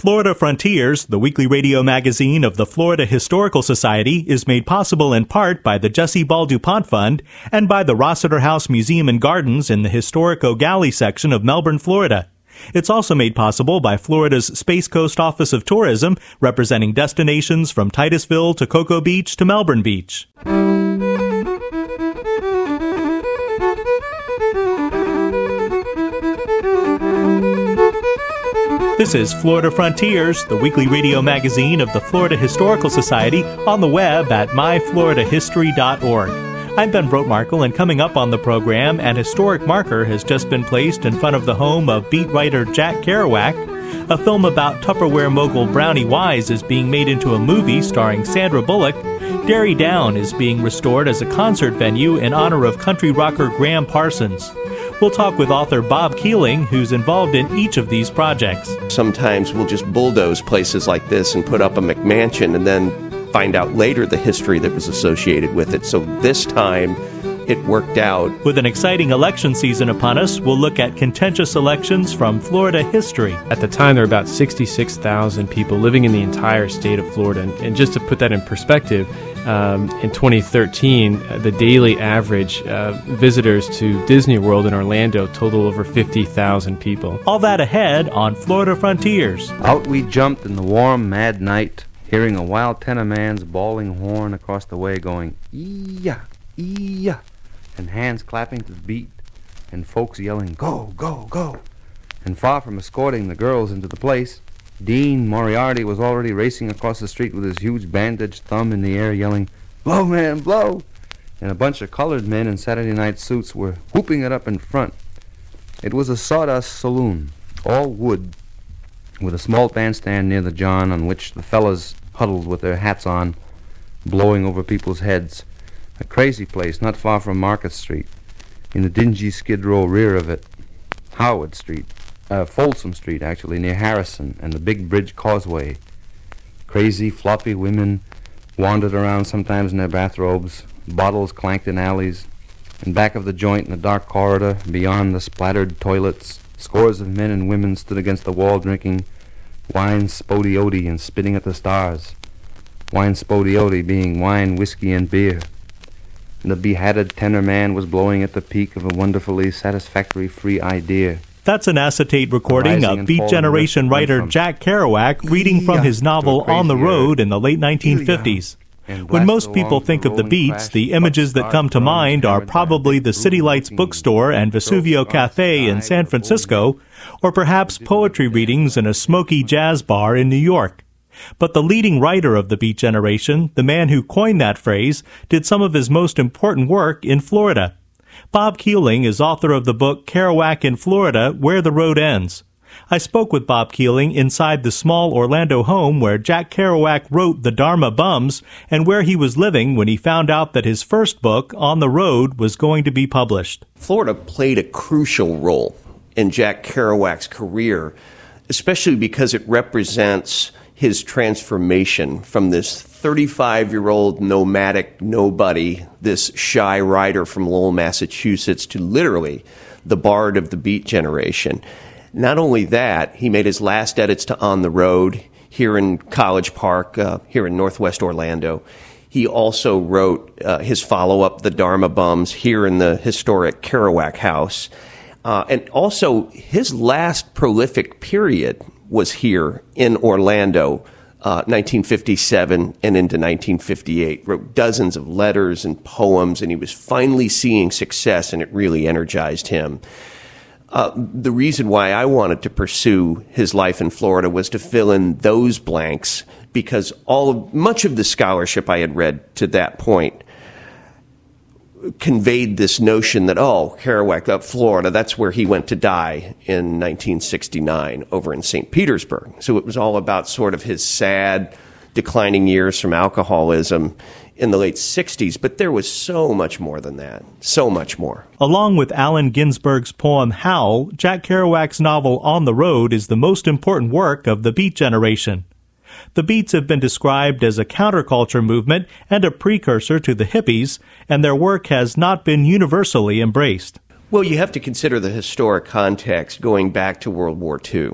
Florida Frontiers, the weekly radio magazine of the Florida Historical Society, is made possible in part by the Jessie Ball DuPont Fund and by the Rossetter House Museum and Gardens in the historic Gallie section of Melbourne, Florida. It's also made possible by Florida's Space Coast Office of Tourism, representing destinations from Titusville to Cocoa Beach to Melbourne Beach. This is Florida Frontiers, the weekly radio magazine of the Florida Historical Society, on the web at myfloridahistory.org. I'm Ben Brotemarkle, and coming up on the program, an historic marker has just been placed in front of the home of beat writer Jack Kerouac. A film about Tupperware mogul Brownie Wise is being made into a movie starring Sandra Bullock. Derry Down is being restored as a concert venue in honor of country rocker Gram Parsons. We'll talk with author Bob Kealing, who's involved in each of these projects. Sometimes we'll just bulldoze places like this and put up a McMansion and then find out later the history that was associated with it. So this time, it worked out. With an exciting election season upon us, we'll look at contentious elections from Florida history. At the time, there were about 66,000 people living in the entire state of Florida. And, and just to put that in perspective, um, in 2013, uh, the daily average uh, visitors to Disney World in Orlando total over 50,000 people. All that ahead on Florida Frontiers. Out we jumped in the warm, mad night, hearing a wild tenor man's bawling horn across the way going, ee-ya, ee-ya, and hands clapping to the beat, and folks yelling, go, go, go. And far from escorting the girls into the place, Dean Moriarty was already racing across the street with his huge bandaged thumb in the air, yelling, Blow, man, blow! And a bunch of colored men in Saturday night suits were whooping it up in front. It was a sawdust saloon, all wood, with a small bandstand near the john on which the fellows huddled with their hats on, blowing over people's heads. A crazy place not far from Market Street, in the dingy skid row rear of it, Howard Street uh, Folsom Street, actually, near Harrison and the Bay Bridge Causeway. Crazy, floppy women wandered around sometimes in their bathrobes, bottles clanked in alleys. In back of the joint in the dark corridor, beyond the splattered toilets, scores of men and women stood against the wall drinking wine spodiodi and spitting at the stars. Wine spodiodi being wine, whiskey, and beer. The beheaded tenor man was blowing at the peak of a wonderfully satisfactory free idea. That's an acetate recording of Beat Generation writer Jack Kerouac reading from his novel On the Road in the late 1950s. When most people think of the Beats, the images that come to mind are probably the City Lights bookstore and Vesuvio Cafe in San Francisco, or perhaps poetry readings in a smoky jazz bar in New York. But the leading writer of the Beat Generation, the man who coined that phrase, did some of his most important work in Florida. Bob Kealing is author of the book Kerouac in Florida, Where the Road Ends. I spoke with Bob Kealing inside the small Orlando home where Jack Kerouac wrote The Dharma Bums and where he was living when he found out that his first book, On the Road, was going to be published. Florida played a crucial role in Jack Kerouac's career, especially because it represents his transformation from this 35 year old nomadic nobody, this shy writer from Lowell, Massachusetts, to literally the bard of the beat generation. Not only that, he made his last edits to On the Road here in College Park, uh, here in Northwest Orlando. He also wrote uh, his follow up, The Dharma Bums, here in the historic Kerouac House. Uh, and also, his last prolific period was here in Orlando 1957 uh, and into 1958. Wrote dozens of letters and poems, and he was finally seeing success, and it really energized him. Uh, the reason why I wanted to pursue his life in Florida was to fill in those blanks because all of, much of the scholarship I had read to that point conveyed this notion that, oh, Kerouac, that Florida, that's where he went to die in 1969 over in St. Petersburg. So it was all about sort of his sad, declining years from alcoholism in the late 60s, but there was so much more than that. So much more. Along with Allen Ginsberg's poem Howl, Jack Kerouac's novel On the Road is the most important work of the Beat generation. The Beats have been described as a counterculture movement and a precursor to the hippies, and their work has not been universally embraced. Well, you have to consider the historic context going back to World War II.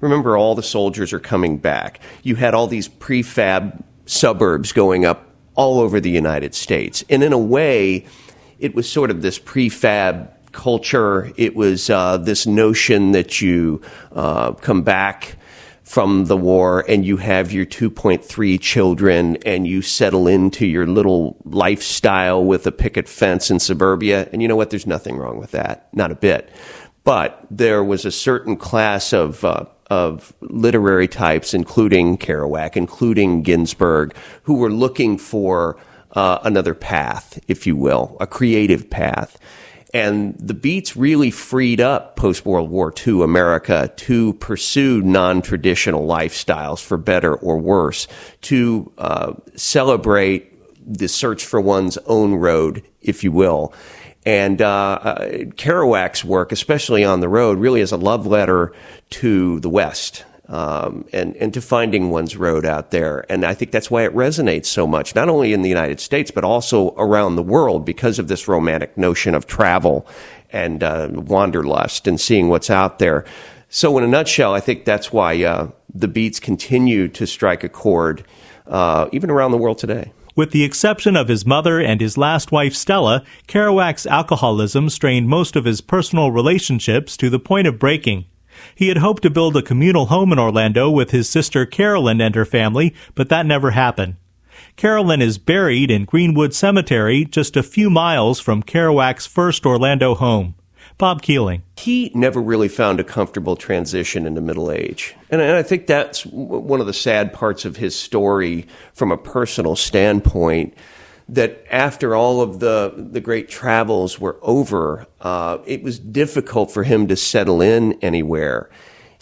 Remember, all the soldiers are coming back. You had all these prefab suburbs going up all over the United States. And in a way, it was sort of this prefab culture. It was uh, this notion that you uh, come back from the war and you have your 2.3 children and you settle into your little lifestyle with a picket fence in suburbia. And you know what? There's nothing wrong with that. Not a bit. But there was a certain class of, uh, of literary types, including Kerouac, including Ginsberg, who were looking for uh, another path, if you will, a creative path. And the Beats really freed up post World War II America to pursue non traditional lifestyles for better or worse, to uh, celebrate the search for one's own road, if you will. And uh, uh, Kerouac's work, especially on the road, really is a love letter to the West um, and and to finding one's road out there. And I think that's why it resonates so much, not only in the United States but also around the world, because of this romantic notion of travel and uh, wanderlust and seeing what's out there. So, in a nutshell, I think that's why uh, the Beats continue to strike a chord, uh, even around the world today. With the exception of his mother and his last wife, Stella, Kerouac's alcoholism strained most of his personal relationships to the point of breaking. He had hoped to build a communal home in Orlando with his sister Carolyn and her family, but that never happened. Carolyn is buried in Greenwood Cemetery, just a few miles from Kerouac's first Orlando home. Bob Kealing. He never really found a comfortable transition into middle age. And I think that's one of the sad parts of his story from a personal standpoint that after all of the, the great travels were over, uh, it was difficult for him to settle in anywhere.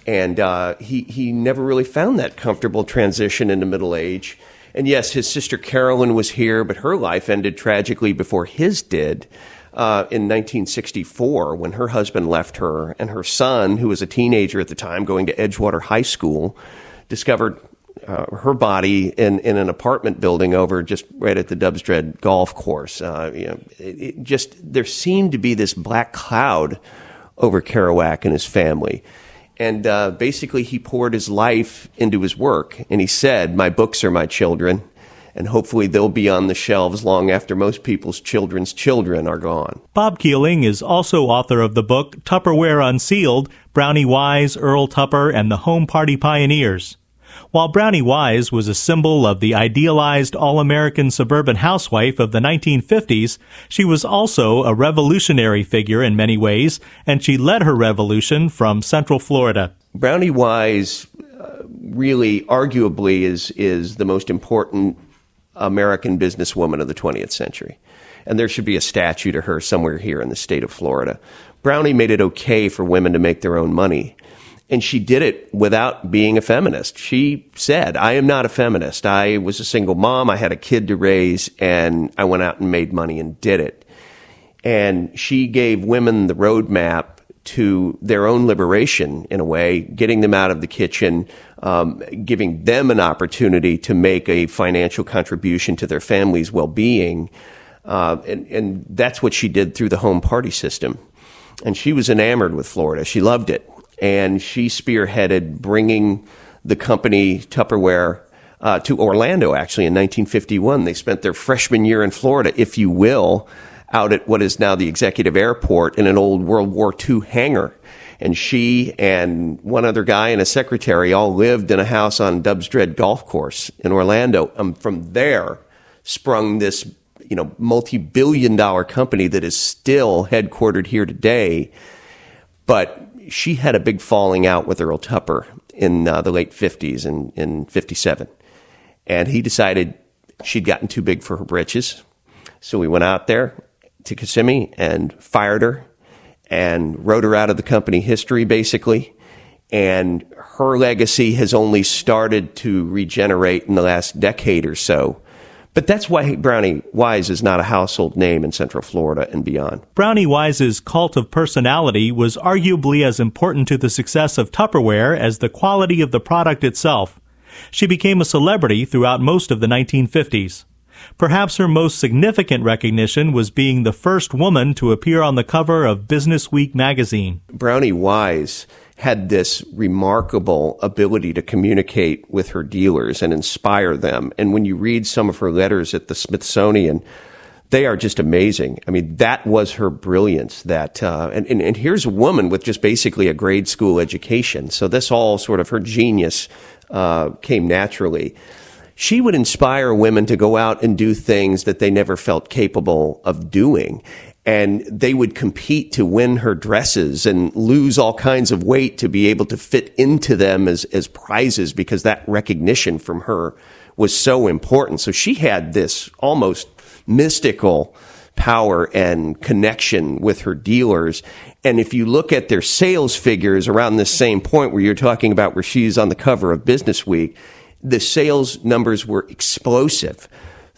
And uh, he, he never really found that comfortable transition into middle age. And yes, his sister Carolyn was here, but her life ended tragically before his did. Uh, in 1964, when her husband left her, and her son, who was a teenager at the time, going to Edgewater High School, discovered uh, her body in, in an apartment building over just right at the Dubsdread golf course. Uh, you know, it, it just there seemed to be this black cloud over Kerouac and his family. And uh, basically, he poured his life into his work. And he said, My books are my children, and hopefully they'll be on the shelves long after most people's children's children are gone. Bob Kealing is also author of the book Tupperware Unsealed Brownie Wise, Earl Tupper, and the Home Party Pioneers. While Brownie Wise was a symbol of the idealized all-American suburban housewife of the 1950s, she was also a revolutionary figure in many ways, and she led her revolution from Central Florida. Brownie Wise uh, really arguably is is the most important American businesswoman of the 20th century. And there should be a statue to her somewhere here in the state of Florida. Brownie made it okay for women to make their own money. And she did it without being a feminist. She said, I am not a feminist. I was a single mom. I had a kid to raise and I went out and made money and did it. And she gave women the roadmap to their own liberation in a way, getting them out of the kitchen, um, giving them an opportunity to make a financial contribution to their family's well-being. Uh, and, and that's what she did through the home party system. And she was enamored with Florida. She loved it and she spearheaded bringing the company Tupperware uh, to Orlando. Actually, in 1951, they spent their freshman year in Florida, if you will, out at what is now the executive airport in an old World War II hangar. And she and one other guy and a secretary all lived in a house on Dubsdread Golf Course in Orlando. Um, from there sprung this, you know, multi-billion dollar company that is still headquartered here today. But she had a big falling out with Earl Tupper in uh, the late 50s and in 57. And he decided she'd gotten too big for her britches. So we went out there to Kissimmee and fired her and wrote her out of the company history, basically. And her legacy has only started to regenerate in the last decade or so. But that's why Brownie Wise is not a household name in Central Florida and beyond. Brownie Wise's cult of personality was arguably as important to the success of Tupperware as the quality of the product itself. She became a celebrity throughout most of the 1950s. Perhaps her most significant recognition was being the first woman to appear on the cover of Business Week magazine. Brownie Wise had this remarkable ability to communicate with her dealers and inspire them. And when you read some of her letters at the Smithsonian, they are just amazing. I mean, that was her brilliance. That uh, and, and, and here's a woman with just basically a grade school education. So this all sort of her genius uh, came naturally. She would inspire women to go out and do things that they never felt capable of doing and they would compete to win her dresses and lose all kinds of weight to be able to fit into them as, as prizes because that recognition from her was so important. So she had this almost mystical power and connection with her dealers. And if you look at their sales figures around this same point where you're talking about where she's on the cover of Business Week, the sales numbers were explosive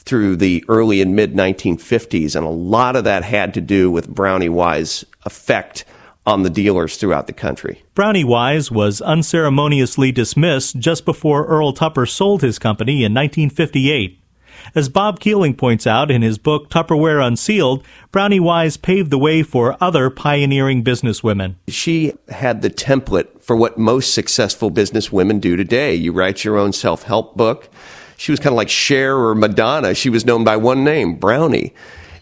through the early and mid 1950s, and a lot of that had to do with Brownie Wise' effect on the dealers throughout the country. Brownie Wise was unceremoniously dismissed just before Earl Tupper sold his company in 1958. As Bob Kealing points out in his book Tupperware Unsealed, Brownie Wise paved the way for other pioneering businesswomen. She had the template for what most successful businesswomen do today. You write your own self help book she was kind of like Cher or Madonna. She was known by one name, Brownie.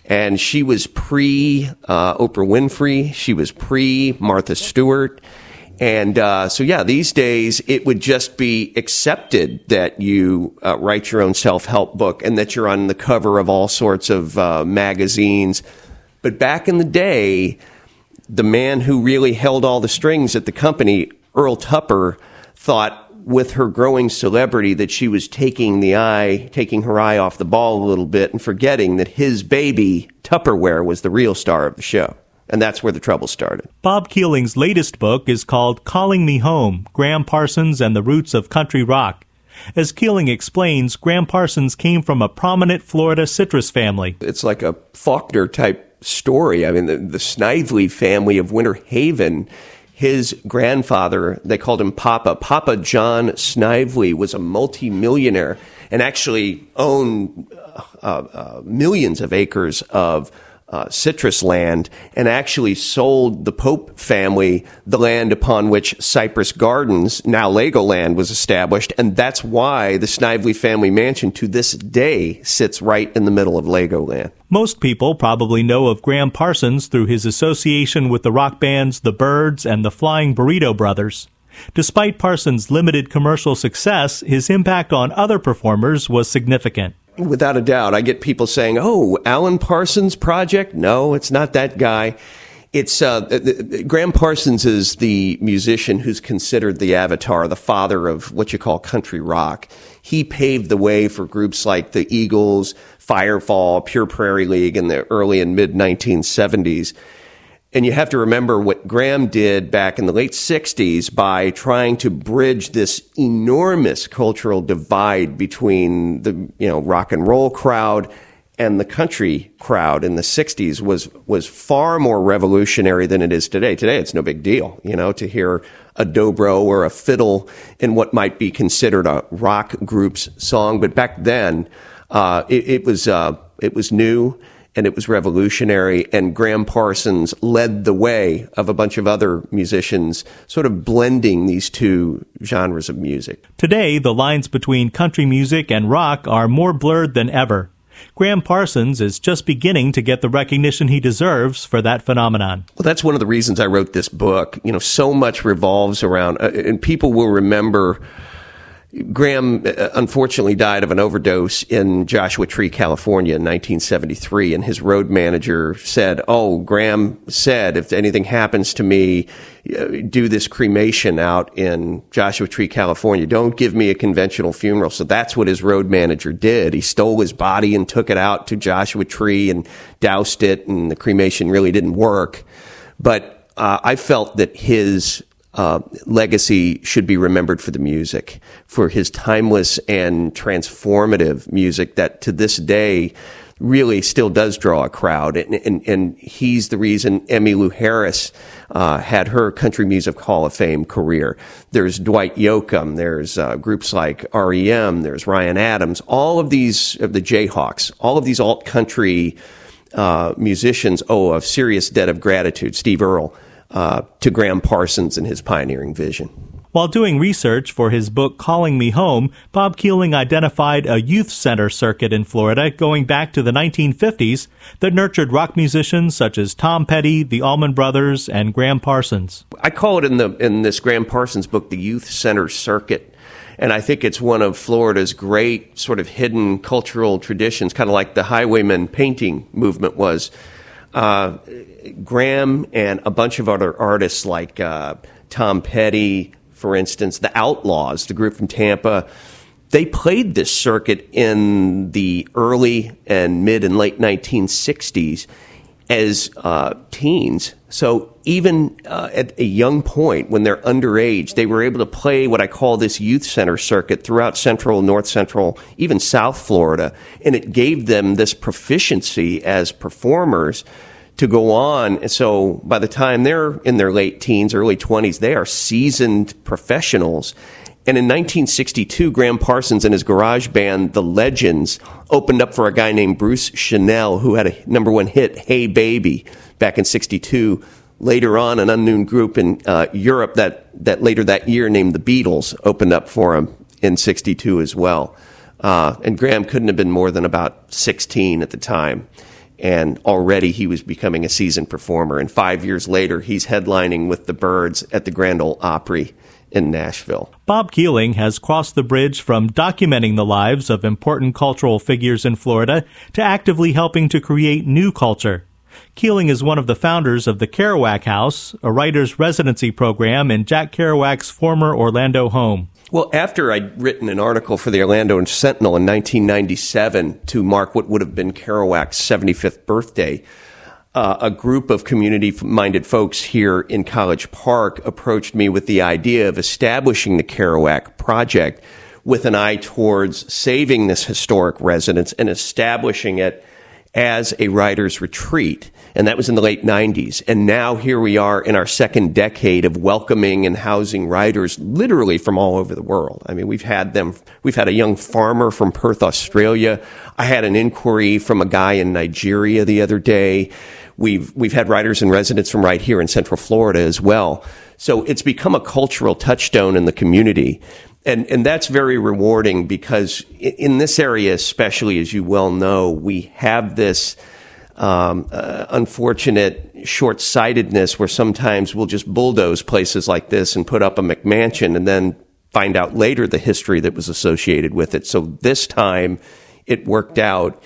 And she was pre uh, Oprah Winfrey. She was pre Martha Stewart. And uh, so, yeah, these days it would just be accepted that you uh, write your own self help book and that you're on the cover of all sorts of uh, magazines. But back in the day, the man who really held all the strings at the company, Earl Tupper, thought with her growing celebrity that she was taking the eye, taking her eye off the ball a little bit and forgetting that his baby, Tupperware, was the real star of the show. And that's where the trouble started. Bob Kealing's latest book is called Calling Me Home Gram Parsons and the Roots of Country Rock. As Kealing explains, Gram Parsons came from a prominent Florida citrus family. It's like a Faulkner type story. I mean, the, the Snively family of Winter Haven his grandfather, they called him Papa. Papa John Snively was a multimillionaire and actually owned uh, uh, millions of acres of uh, citrus land and actually sold the Pope family the land upon which Cypress Gardens, now Legoland, was established. And that's why the Snively family mansion to this day sits right in the middle of Legoland. Most people probably know of Graham Parsons through his association with the rock bands The Byrds and the Flying Burrito Brothers. Despite Parsons' limited commercial success, his impact on other performers was significant. Without a doubt. I get people saying, oh, Alan Parsons Project? No, it's not that guy. It's uh, Gram Parsons is the musician who's considered the avatar, the father of what you call country rock. He paved the way for groups like the Eagles, Firefall, Pure Prairie League in the early and mid 1970s. And you have to remember what Gram did back in the late 60s by trying to bridge this enormous cultural divide between the, you know, rock and roll crowd and the country crowd in the 60s was was far more revolutionary than it is today. Today it's no big deal, you know, to hear a dobro or a fiddle in what might be considered a rock group's song, but back then uh, it, it, was uh, it was new and it was revolutionary. And Gram Parsons led the way of a bunch of other musicians, sort of blending these two genres of music. Today, the lines between country music and rock are more blurred than ever. Gram Parsons is just beginning to get the recognition he deserves for that phenomenon. Well, that's one of the reasons I wrote this book. You know, so much revolves around, uh, and people will remember Gram uh, unfortunately died of an overdose in Joshua Tree, California in 1973. And his road manager said, Oh, Gram said, if anything happens to me, uh, do this cremation out in Joshua Tree, California. Don't give me a conventional funeral. So that's what his road manager did. He stole his body and took it out to Joshua Tree and doused it. And the cremation really didn't work. But uh, I felt that his uh, legacy should be remembered for the music, for his timeless and transformative music that to this day really still does draw a crowd. And, and, and he's the reason Emmylou Harris uh, had her Country Music Hall of Fame career. There's Dwight Yoakam. There's uh, groups like REM. There's Ryan Adams. All of these, of the Jayhawks, all of these alt country uh, musicians owe a serious debt of gratitude. Steve Earle uh, to Gram Parsons and his pioneering vision. While doing research for his book Calling Me Home, Bob Kealing identified a youth center circuit in Florida going back to the 1950s that nurtured rock musicians such as Tom Petty, the Allman Brothers, and Gram Parsons. I call it in the in this Graham Parsons book the youth center circuit. And I think it's one of Florida's great sort of hidden cultural traditions, kind of like the highwayman painting movement was uh, Gram and a bunch of other artists like uh, Tom Petty, for instance, the Outlaws, the group from Tampa, they played this circuit in the early and mid and late 1960s as uh, teens. So even uh, at a young point, when they're underage, they were able to play what I call this youth center circuit throughout Central, North Central, even South Florida, and it gave them this proficiency as performers to go on. And so by the time they're in their late teens, early 20s, they are seasoned professionals. And in 1962, Gram Parsons and his garage band, The Legends, opened up for a guy named Bruce Channel, who had a number one hit, Hey Baby, back in 62. Later on, an unknown group in uh, Europe that, that later that year named The Beatles opened up for him in 62 as well. Uh, and Gram couldn't have been more than about 16 at the time and already he was becoming a seasoned performer. And five years later, he's headlining with the Byrds at the Grand Ole Opry in Nashville. Bob Kealing has crossed the bridge from documenting the lives of important cultural figures in Florida to actively helping to create new culture. Kealing is one of the founders of the Kerouac House, a writer's residency program in Jack Kerouac's former Orlando home. Well, after I'd written an article for the Orlando Sentinel in 1997 to mark what would have been Kerouac's 75th birthday, uh, a group of community minded folks here in College Park approached me with the idea of establishing the Kerouac Project with an eye towards saving this historic residence and establishing it as a writer's retreat and that was in the late 90s. And now here we are in our second decade of welcoming and housing writers literally from all over the world. I mean, we've had them, we've had a young farmer from Perth, Australia. I had an inquiry from a guy in Nigeria the other day. We've, we've had writers and residents from right here in Central Florida as well. So it's become a cultural touchstone in the community. And, and that's very rewarding because in this area, especially as you well know, we have this, um, uh, unfortunate short sightedness where sometimes we'll just bulldoze places like this and put up a McMansion and then find out later the history that was associated with it. So this time it worked out.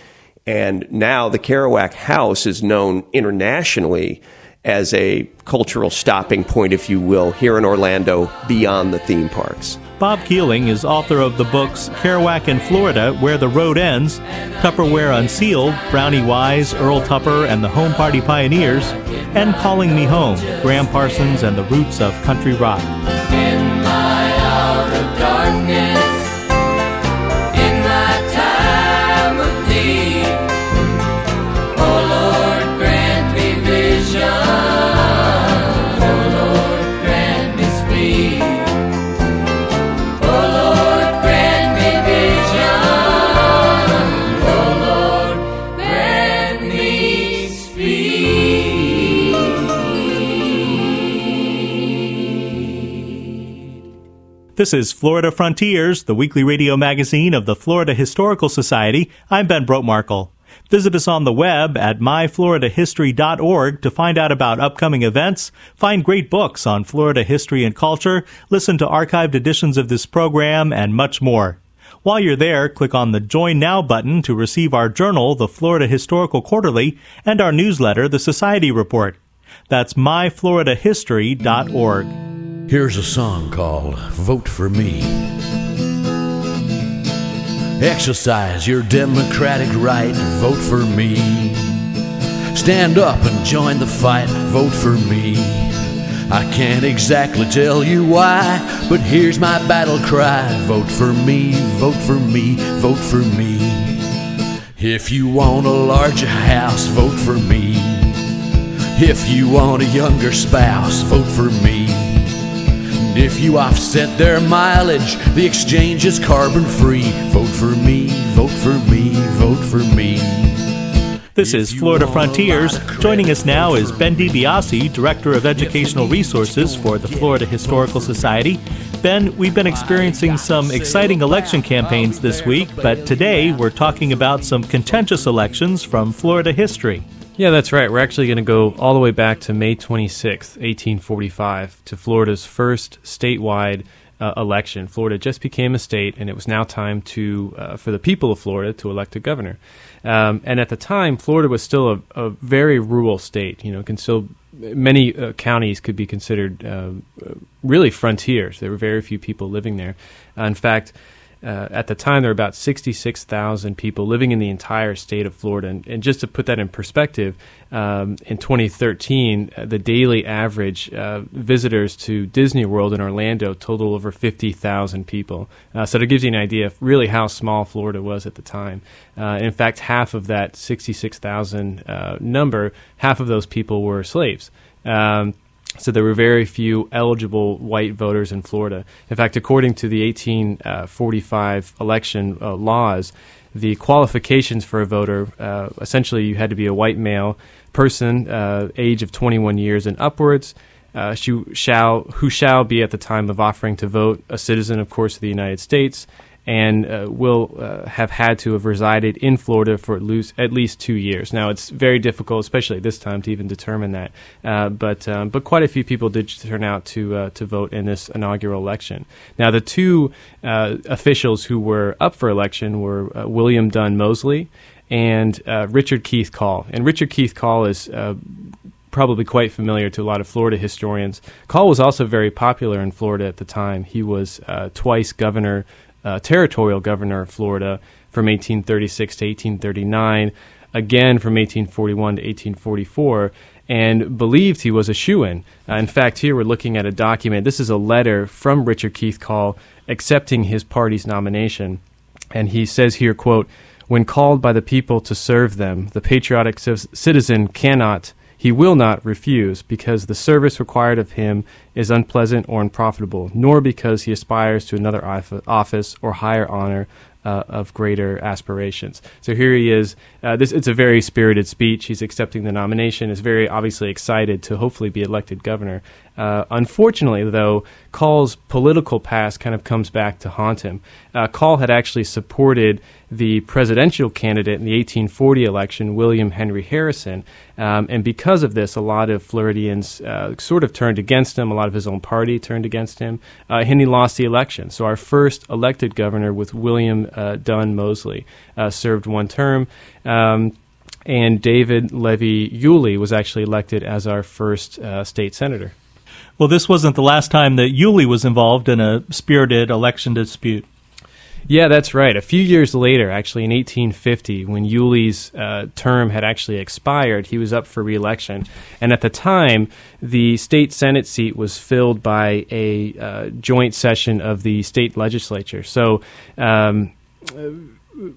And now the Kerouac House is known internationally as a cultural stopping point, if you will, here in Orlando beyond the theme parks. Bob Kealing is author of the books Kerouac in Florida, Where the Road Ends, Tupperware Unsealed, Brownie Wise, Earl Tupper, and the Home Party Pioneers, and Calling Me Home, Gram Parsons and the Roots of Country Rock. This is Florida Frontiers, the weekly radio magazine of the Florida Historical Society. I'm Ben Brotemarkle. Visit us on the web at myfloridahistory.org to find out about upcoming events, find great books on Florida history and culture, listen to archived editions of this program, and much more. While you're there, click on the Join Now button to receive our journal, the Florida Historical Quarterly, and our newsletter, the Society Report. That's myfloridahistory.org. Here's a song called Vote for Me. Exercise your democratic right, vote for me. Stand up and join the fight, vote for me. I can't exactly tell you why, but here's my battle cry vote for me, vote for me, vote for me. If you want a larger house, vote for me. If you want a younger spouse, vote for me. If you offset their mileage, the exchange is carbon free. Vote for me, vote for me, vote for me. This is Florida Frontiers. Joining us now is Ben DiBiase, Director of Educational Resources for the Florida Historical Society. Ben, we've been experiencing some exciting oh, election campaigns this week, but today we're talking about some contentious elections from Florida history. Yeah, that's right. We're actually going to go all the way back to May 26, 1845, to Florida's first statewide uh, election. Florida just became a state, and it was now time to uh, for the people of Florida to elect a governor. Um, and at the time, Florida was still a, a very rural state. You know, can still many uh, counties could be considered uh, really frontiers. There were very few people living there. in fact uh, at the time, there were about 66,000 people living in the entire state of Florida. And, and just to put that in perspective, um, in 2013, uh, the daily average uh, visitors to Disney World in Orlando total over 50,000 people. Uh, so that gives you an idea of really how small Florida was at the time. Uh, in fact, half of that 66,000 uh, number, half of those people were slaves. Um, so there were very few eligible white voters in Florida. In fact, according to the 1845 election uh, laws, the qualifications for a voter uh, essentially you had to be a white male person, uh, age of 21 years and upwards. Uh, shall who shall be at the time of offering to vote a citizen, of course, of the United States, and uh, will uh, have had to have resided in Florida for at least, at least two years. Now, it's very difficult, especially this time, to even determine that. Uh, but um, but quite a few people did turn out to uh, to vote in this inaugural election. Now, the two uh, officials who were up for election were uh, William Dunn Moseley and Richard Keith Call. And Richard Keith Call is probably quite familiar to a lot of Florida historians. Call was also very popular in Florida at the time. He was uh, twice governor uh, territorial governor of Florida from 1836 to 1839, again from 1841 to 1844, and believed he was a shoe in. Uh, in fact, here we're looking at a document. This is a letter from Richard Keith Call accepting his party's nomination. And he says here, quote, when called by the people to serve them, the patriotic c- citizen cannot he will not refuse because the service required of him is unpleasant or unprofitable, nor because he aspires to another office or higher honor uh, of greater aspirations. So here he is. Uh, this it's a very spirited speech. He's accepting the nomination. Is very obviously excited to hopefully be elected governor. Uh, unfortunately, though, Call's political past kind of comes back to haunt him. Uh, Call had actually supported the presidential candidate in the 1840 election, William Henry Harrison, um, and because of this, a lot of Floridians uh, sort of turned against him. A lot of his own party turned against him, uh, and he lost the election. So our first elected governor, with William Dunn Moseley, served one term. Um, and David Levy Yulee was actually elected as our first state senator. Well, this wasn't the last time that Yulee was involved in a spirited election dispute. Yeah, that's right. A few years later, actually in 1850, when Yulee's uh, term had actually expired, he was up for reelection. And at the time, the state Senate seat was filled by a uh, joint session of the state legislature. So, um,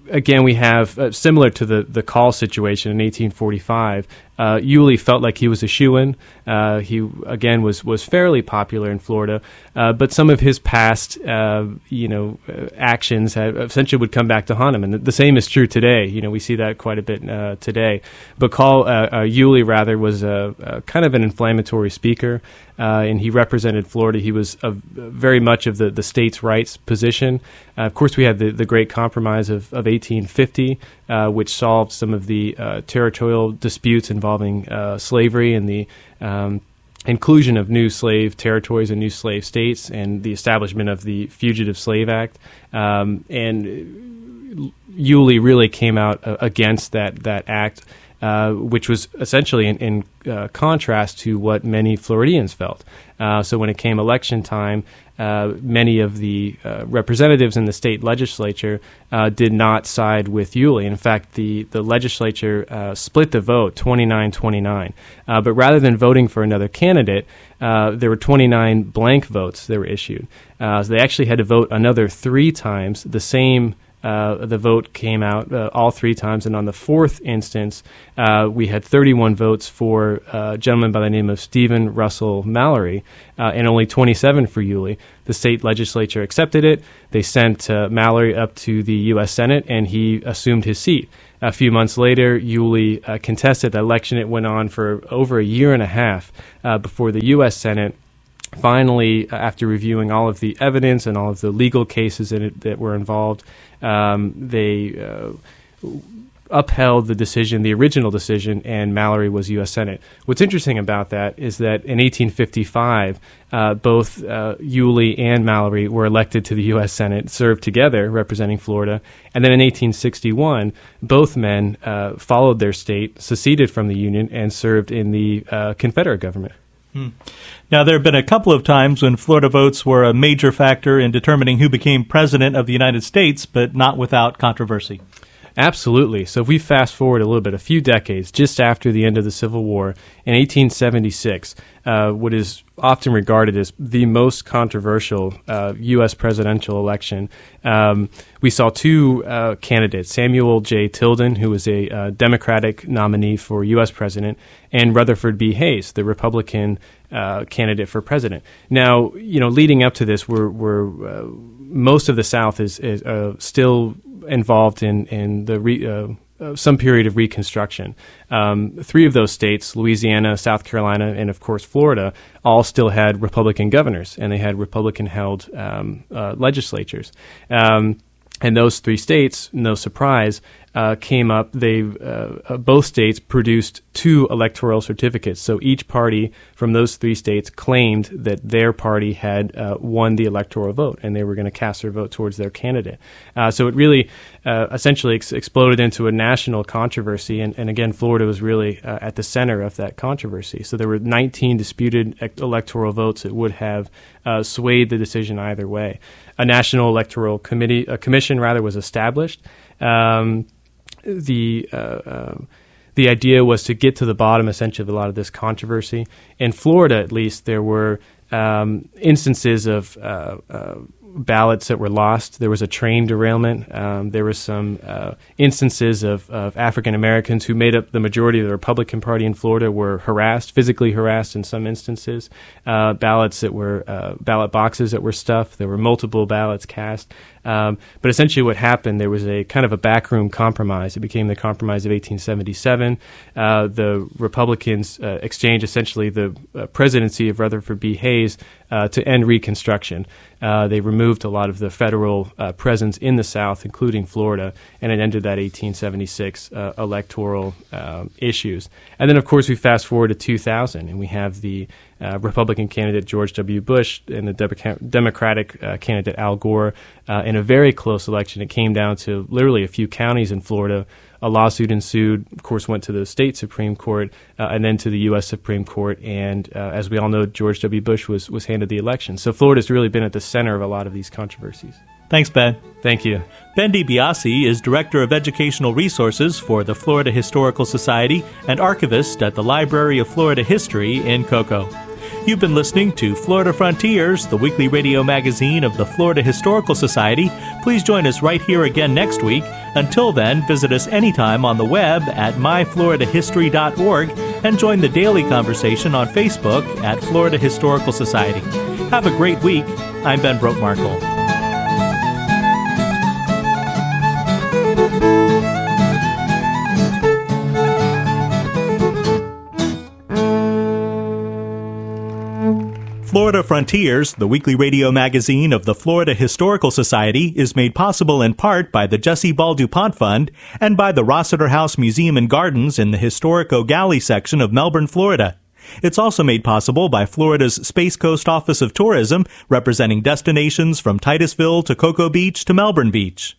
again, we have uh, similar to the, the call situation in 1845 uh, Yulee felt like he was a shoe in. Uh, he again was was fairly popular in Florida, uh, but some of his past, uh, you know, uh, actions essentially would come back to haunt him, and the, the, same is true today. You know, we see that quite a bit uh, today. But Call Yulee rather was a, kind of an inflammatory speaker, and he represented Florida. He was a, very much of the, the states' rights position. of course, we had the, the Great Compromise of, of 1850, which solved some of the territorial disputes and involving uh, slavery and the um, inclusion of new slave territories and new slave states and the establishment of the Fugitive Slave Act. Um, and Yulee really came out uh, against that, that act. Uh, which was essentially in, in uh, contrast to what many Floridians felt. Uh, so when it came election time, uh, many of the uh, representatives in the state legislature did not side with Yulee. In fact, the, the legislature split the vote 29 29. Uh, but rather than voting for another candidate, there were 29 blank votes that were issued. so they actually had to vote another three times the same uh, the vote came out uh, all three times, and on the fourth instance, uh, we had 31 votes for uh, a gentleman by the name of Stephen Russell Mallory, uh, and only 27 for Yulee. The state legislature accepted it. They sent Mallory up to the U.S. Senate, and he assumed his seat. A few months later, Yulee contested the election. It went on for over a year and a half before the U.S. Senate finally, after reviewing all of the evidence and all of the legal cases it, that were involved, um, they uh, upheld the decision, the original decision, and Mallory was U.S. Senate. What's interesting about that is that in 1855, uh, both uh, Yulee and Mallory were elected to the U.S. Senate, served together representing Florida, and then in 1861, both men uh, followed their state, seceded from the Union, and served in the uh, Confederate government. Hmm. Now, there have been a couple of times when Florida votes were a major factor in determining who became president of the United States, but not without controversy. Absolutely. So if we fast forward a little bit, a few decades, just after the end of the Civil War, in 1876, uh, what is often regarded as the most controversial uh, U.S. presidential election, um, we saw two uh, candidates, Samuel J. Tilden, who was a uh, Democratic nominee for U.S. president, and Rutherford B. Hayes, the Republican uh, candidate for president. Now, you know, leading up to this, we're, we're uh, most of the South is, is still involved in in the re, uh, uh, some period of Reconstruction. Um, three of those states, Louisiana, South Carolina, and of course Florida, all still had Republican governors and they had Republican-held um, uh, legislatures. Um, and those three states, no surprise, uh, came up, they uh, uh, both states produced two electoral certificates. So each party from those three states claimed that their party had uh, won the electoral vote, and they were going to cast their vote towards their candidate. Uh, so it really uh, essentially ex- exploded into a national controversy, and, and again, Florida was really at the center of that controversy. So there were 19 disputed electoral votes that would have swayed the decision either way. A national electoral committee, a commission rather, was established. Um, the uh, uh, the idea was to get to the bottom essentially of a lot of this controversy. In Florida, at least, there were um, instances of uh, uh, ballots that were lost. There was a train derailment. Um, there were some uh, instances of, of African Americans who made up the majority of the Republican Party in Florida were harassed, physically harassed in some instances. Uh, ballots that were uh, ballot boxes that were stuffed. There were multiple ballots cast. Um, but essentially, what happened there was a kind of a backroom compromise. It became the Compromise of 1877. Uh, the Republicans uh, exchanged essentially the uh, presidency of Rutherford B. Hayes uh, to end Reconstruction. Uh, they removed a lot of the federal uh, presence in the South, including Florida, and it ended that 1876 electoral um, issues. And then, of course, we fast forward to 2000, and we have the uh, Republican candidate George W. Bush and the De- Democratic uh, candidate Al Gore uh, in a very close election. It came down to literally a few counties in Florida. A lawsuit ensued, of course, went to the state Supreme Court uh, and then to the U.S. Supreme Court. And uh, as we all know, George W. Bush was, was handed the election. So Florida's really been at the center of a lot of these controversies. Thanks, Ben. Thank you. Ben DiBiase is Director of Educational Resources for the Florida Historical Society and archivist at the Library of Florida History in Cocoa. You've been listening to Florida Frontiers, the weekly radio magazine of the Florida Historical Society. Please join us right here again next week. Until then, visit us anytime on the web at myfloridahistory.org and join the daily conversation on Facebook at Florida Historical Society. Have a great week. I'm Ben Brotemarkle. Florida Frontiers, the weekly radio magazine of the Florida Historical Society, is made possible in part by the Jessie Ball DuPont Fund and by the Rossetter House Museum and Gardens in the historic Gallie section of Melbourne, Florida. It's also made possible by Florida's Space Coast Office of Tourism, representing destinations from Titusville to Cocoa Beach to Melbourne Beach.